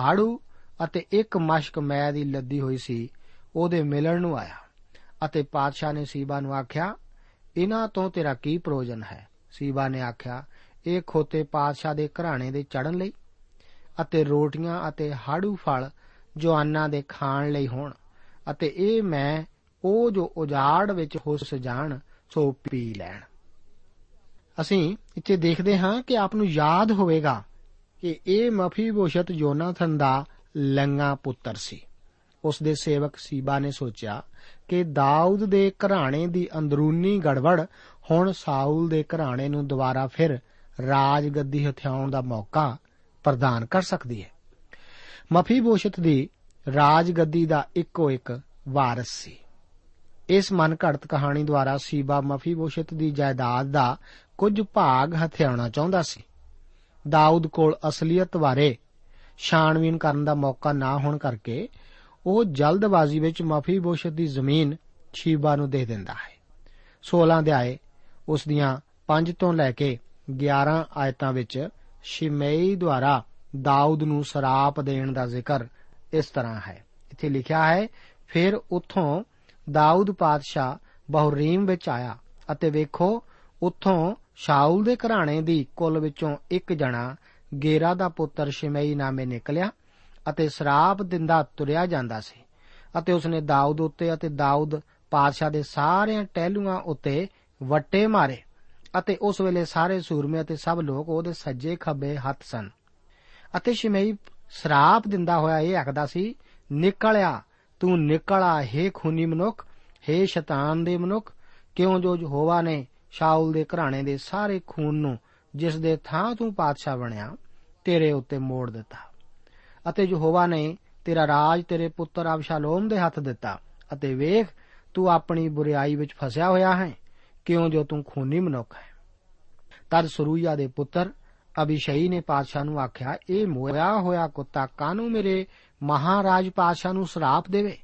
ਹਾੜੂ, ਅਤੇ ਇੱਕ ਮਸ਼ਕ ਮੈ ਦੀ ਲੱਦੀ ਹੋਈ ਸੀ, ਉਹਦੇ ਮਿਲਣ ਨੂੰ ਆਇਆ। ਅਤੇ ਪਾਤਸ਼ਾਹ ਨੇ ਸੀਬਾ ਨੂੰ ਆਖਿਆ ਇਹਨਾਂ ਤੋਂ ਤੇਰਾ ਕੀ ਪ੍ਰਯੋਜਨ ਹੈ? ਸੀਬਾ ਨੇ ਆਖਿਆ, ਇਹ ਖੋਤੇ ਪਾਤਸ਼ਾਹ ਦੇ ਘਰਾਣੇ ਦੇ ਚੜਨ ਲਈ, ਅਤੇ ਰੋਟੀਆਂ ਅਤੇ ਹਾੜੂ ਫਲ ਜਵਾਨਾਂ ਦੇ ਖਾਣ ਲਈ ਹੋਣ, ਅਤੇ ਇਹ ਮੈਂ ਉਹ ਜੋ ਉਜਾੜ ਵਿੱਚ ਹੁਸ ਜਾਣ, ਸੋ ਪੀ ਲੈਣ। ਅਸੀਂ ਇੱਥੇ ਦੇਖਦੇ ਹਾਂ ਕਿ ਆਪ ਨੂੰ ਯਾਦ ਹੋਵੇਗਾ ਕਿ ਇਹ ਮਫੀਬੋਸ਼ਤ ਯੋਨਾਥਨ ਦਾ ਲੰਗਾ ਪੁੱਤਰ ਸੀ। ਉਸ ਦੇ ਸੇਵਕ ਸੀਬਾ ਨੇ ਸੋਚਿਆ ਕਿ ਦਾਊਦ ਦੇ ਘਰਾਣੇ ਦੀ ਅੰਦਰੂਨੀ ਗੜਬੜ ਹੁਣ ਸਾਊਲ ਦੇ ਘਰਾਣੇ ਨੂੰ ਦੁਬਾਰਾ ਫਿਰ ਰਾਜ ਗੱਦੀ ਹਥਿਆਉਣ ਦਾ ਮੌਕਾ ਪ੍ਰਦਾਨ ਕਰ ਸਕਦੀ ਹੈ। ਮਫੀਬੋਸ਼ਤ ਦੀ ਰਾਜ ਗੱਦੀ ਦਾ ਇੱਕੋ ਇੱਕ ਵਾਰਿਸ ਸੀ। ਇਸ ਮਨ ਘੜਤ ਕਹਾਣੀ ਦੁਆਰਾ ਸੀਬਾ ਮਫੀਬੋਸ਼ਤ ਦੀ ਜਾਇਦਾਦ ਦਾ ਕੁਝ ਭਾਗ ਹਥਿਆਉਣਾ ਚਾਹੁੰਦਾ ਸੀ। ਦਾਊਦ ਕੋਲ ਅਸਲੀਅਤ ਬਾਰੇ ਛਾਣਬੀਨ ਕਰਨ ਦਾ ਮੌਕਾ ਨਾ ਹੋਣ ਕਰਕੇ ਉਹ ਜਲਦਬਾਜ਼ੀ ਵਿੱਚ ਮਫੀਬੋਸ਼ਤ ਦੀ ਜ਼ਮੀਨ ਸ਼ੀਬਾ ਨੂੰ ਦੇ ਦਿੰਦਾ ਹੈ। 16 ਅਧਿਆਏ ਉਸ ਦੀਆਂ 5 ਤੋਂ ਲੈ ਕੇ 11 ਆਇਤਾਂ ਵਿੱਚ ਸ਼ਿਮei ਦੁਆਰਾ ਦਾਊਦ ਨੂੰ ਸਰਾਪ ਦੇਣ ਦਾ ਜ਼ਿਕਰ ਇਸ ਤਰ੍ਹਾਂ ਹੈ। ਇੱਥੇ ਲਿਖਿਆ ਹੈ, ਫਿਰ ਉੱਥੋਂ ਦਾਊਦ ਪਾਤਸ਼ਾਹ ਬਹੁਰੀਮ ਵਿੱਚ ਆਇਆ ਅਤੇ ਵੇਖੋ, ਉੱਥੋਂ ਸ਼ਾਉਲ ਦੇ ਘਰਾਣੇ ਦੀ ਕੁੱਲ ਵਿੱਚੋਂ ਇੱਕ ਜਣਾ ਗੇਰਾ ਦਾ ਪੁੱਤਰ ਸ਼ਿਮei ਨਾਮੇ ਨਿਕਲਿਆ ਅਤੇ ਸਰਾਪ ਦਿੰਦਾ ਤੁਰਿਆ ਜਾਂਦਾ ਸੀ ਅਤੇ ਉਸਨੇ ਦਾਊਦ ਉੱਤੇ ਅਤੇ ਦਾਊਦ ਪਾਤਸ਼ਾਹ ਦੇ ਸਾਰਿਆਂ ਟਹਿਲੂਆਂ ਉੱਤੇ ਵੱਟੇ ਮਾਰੇ ਅਤੇ ਉਸ ਵੇਲੇ ਸਾਰੇ ਸੂਰਮੇ ਅਤੇ ਸਭ ਲੋਕ ਉਹਦੇ ਸੱਜੇ ਖੱਬੇ ਹੱਥ ਸਨ। ਅਤੇ ਸ਼ਿਮਈ ਸਰਾਪ ਦਿੰਦਾ ਹੋਇਆ ਇਹ ਆਖਦਾ ਸੀ, ਨਿਕਲਿਆ ਤੂੰ ਨਿਕਲਾ ਹੇ ਖੂਨੀ ਮਨੁੱਖ, ਹੇ ਸ਼ੈਤਾਨ ਦੇ ਮਨੁੱਖ, ਕਿਉਂ ਜੋ ਯਹੋਵਾ ਨੇ ਸ਼ਾਉਲ ਦੇ ਘਰਾਣੇ ਦੇ ਸਾਰੇ ਖੂਨ ਨੂੰ ਜਿਸ ਦੇ ਥਾਂ ਤੂੰ ਪਾਤਸ਼ਾਹ ਬਣਿਆ, ਤੇਰੇ ਉੱਤੇ ਮੋੜ ਦਿੱਤਾ। ਅਤੇ ਯਹੋਵਾ ਨੇ ਤੇਰਾ ਰਾਜ ਤੇਰੇ ਪੁੱਤਰ ਅਬਸ਼ਾਲੋਮ ਦੇ ਹੱਥ ਦਿੱਤਾ, ਅਤੇ ਵੇਖ, ਤੂੰ ਆਪਣੀ ਬੁਰੀਾਈ ਵਿੱਚ ਫਸਿਆ ਹੋਇਆ ਹੈ, ਕਿਉਂ ਜੋ ਤੂੰ ਖੂਨੀ ਮਨੁੱਖ ਹੈ। ਤਦ ਸਰੂਇਆ ਦੇ ਪੁੱਤਰ ਅਬਿਸ਼ਈ ਨੇ ਪਾਤਸ਼ਾਹ ਨੂੰ ਆਖਿਆ, ਇਹ ਮੋਇਆ ਹੋਇਆ ਕੁੱਤਾ ਕਾਨੂੰ ਮੇਰੇ ਮਹਾਰਾਜ ਪਾਤਸ਼ਾਹ ਨੂੰ ਸਰਾਪ ਦੇਵੇ।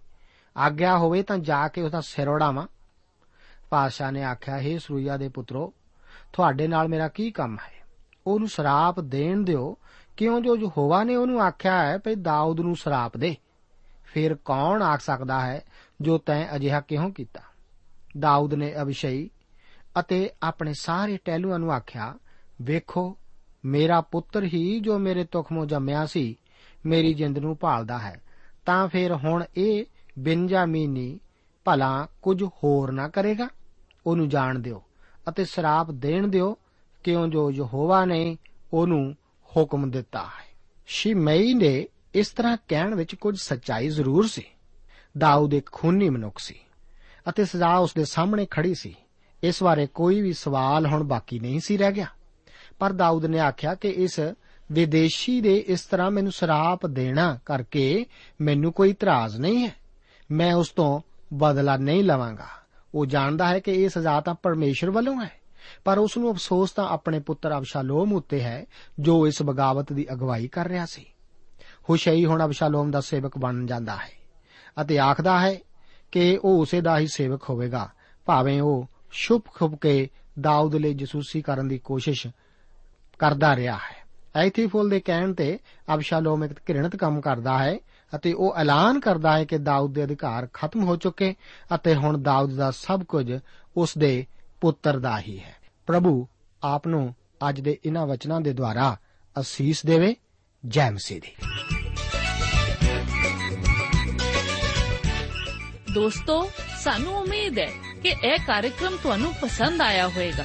ਆਗਿਆ ਹੋਵੇ ਤਾਂ ਜਾ ਕੇ ਉਹਦਾ ਸਿਰ ਉਡਾਵਾਂ। ਪਾਤਸ਼ਾਹ ਨੇ ਆਖਿਆ हे ਸਰੂਇਆ ਦੇ ਪੁੱਤਰੋ, ਤੁਹਾਡੇ ਨਾਲ ਮੇਰਾ ਕੀ ਕੰਮ ਹੈ? ਉਹਨੂੰ ਸਰਾਪ ਦੇਣ ਦਿਓ। ਕਿਉਂ ਜੋ ਯਹੋਵਾ ਨੇ ਉਹਨੂੰ ਆਖਿਆ ਹੈ, ਭਈ ਦਾਊਦ ਨੂੰ ਸਰਾਪ ਦੇ। ਫਿਰ ਕੌਣ ਆਖ ਸਕਦਾ ਹੈ, ਜੋ ਤੈਂ ਅਜਿਹਾ ਕਿਉਂ ਕੀਤਾ? ਦਾਊਦ ਨੇ ਅਬਿਸ਼ਈ ਅਤੇ ਆਪਣੇ ਸਾਰੇ ਟਹਿਲੂਆਂ ਨੂੰ ਆਖਿਆ, ਵੇਖੋ, ਮੇਰਾ ਪੁੱਤਰ ਹੀ ਜੋ ਮੇਰੇ ਤੁਖਮੋਂ ਜੰਮਿਆ ਸੀ ਮੇਰੀ ਜਿੰਦ ਨੂੰ ਭਾਲਦਾ ਹੈ, ਤਾਂ ਫਿਰ ਹੁਣ ਇਹ ਬਿੰਜਾਮੀਨੀ ਭਲਾ ਕੁਝ ਹੋਰ ਨਾ ਕਰੇਗਾ? ਉਹਨੂੰ ਜਾਣ ਦਿਓ ਅਤੇ ਸਰਾਪ ਦੇਣ ਦਿਓ, ਕਿਉਂ ਜੋ ਯਹੋਵਾ ਨੇ ਉਹਨੂੰ ਹੁਕਮ ਦਿੱਤਾ ਹੈ। ਸ਼ਿਮਈ ਨੇ ਇਸ ਤਰ੍ਹਾਂ ਕਹਿਣ ਵਿੱਚ ਕੁਝ ਸੱਚਾਈ ਜ਼ਰੂਰ ਸੀ। ਦਾਊਦ ਇੱਕ ਖੂਨੀ ਮਨੁੱਖ ਸੀ ਅਤੇ ਸਜ਼ਾ ਉਸ ਦੇ ਸਾਹਮਣੇ ਖੜੀ ਸੀ। ਇਸ ਬਾਰੇ ਕੋਈ ਵੀ ਸਵਾਲ ਹੁਣ ਬਾਕੀ ਨਹੀਂ ਸੀ ਰਹਿ ਗਿਆ। ਪਰ ਦਾਊਦ ਨੇ ਆਖਿਆ ਕਿ ਇਸ ਵਿਦੇਸ਼ੀ ਦੇ ਇਸ ਤਰ੍ਹਾਂ ਮੈਨੂੰ ਸਰਾਪ ਦੇਣਾ ਕਰਕੇ ਮੈਨੂੰ ਕੋਈ ਇਤਰਾਜ਼ ਨਹੀਂ ਹੈ। ਮੈਂ ਉਸ ਤੋਂ ਬਦਲਾ ਨਹੀਂ ਲਵਾਂਗਾ। ਉਹ ਜਾਣਦਾ ਹੈ ਕਿ ਇਹ ਸਜ਼ਾ ਤਾਂ ਪਰਮੇਸ਼ਰ ਵੱਲੋਂ ਹੈ, ਪਰ ਉਸ ਨੂੰ ਅਫਸੋਸ ਤਾਂ ਆਪਣੇ ਪੁੱਤਰ ਅਬਸ਼ਾਲੋਮ ਉੱਤੇ ਹੈ, ਜੋ ਇਸ ਬਗਾਵਤ ਦੀ ਅਗਵਾਈ ਕਰ ਰਿਹਾ ਸੀ। ਹੁਸ਼ਈ ਹੁਣ ਅਬਸ਼ਾਲੋਮ ਦਾ ਸੇਵਕ ਬਣ ਜਾਂਦਾ ਹੈ ਅਤੇ ਆਖਦਾ ਹੈ ਕਿ ਉਹ ਉਸੇ ਦਾ ਹੀ ਸੇਵਕ ਹੋਵੇਗਾ। ਭਾਵੇਂ ਉਹ ਛੁਪ ਖੁਪ ਕੇ ਦਾਊਦ ਲਈ ਜਸੂਸੀ ਕਰਨ ਦੀ ਕੋਸ਼ਿਸ਼ ਕਰਦਾ ਰਿਹਾ ਹੈ। ਐਥੀਫੋਲ ਦੇ ਕਹਿਣ ਤੇ ਅਬਸ਼ਾਲੋਮ ਇੱਕ ਘਿਰਣਿਤ ਕੰਮ ਕਰਦਾ ਹੈ ਅਤੇ ਉਹ ਐਲਾਨ ਕਰਦਾ ਹੈ ਕਿ ਦਾਊਦ ਦੇ ਅਧਿਕਾਰ ਖਤਮ ਹੋ ਚੁੱਕੇ ਅਤੇ ਹੁਣ ਦਾਊਦ ਦਾ ਸਭ ਕੁਝ ਉਸ ਦੇ ਪੁੱਤਰ ਦਾ ਹੀ ਹੈ। ਪ੍ਰਭੂ, ਆਪ ਨੂੰ ਅੱਜ ਦੇ ਇਹਨਾਂ ਵਚਨਾਂ ਦੇ ਦੁਆਰਾ ਅਸੀਸ ਦੇਵੇ, ਜੈ ਮਸੀਹ ਦੀ। ਦੋਸਤੋ, ਸਾਨੂੰ ਉਮੀਦ ਹੈ ਕਿ ਇਹ ਕਾਰਜਕ੍ਰਮ ਤੁਹਾਨੂੰ ਪਸੰਦ ਆਇਆ ਹੋਵੇਗਾ।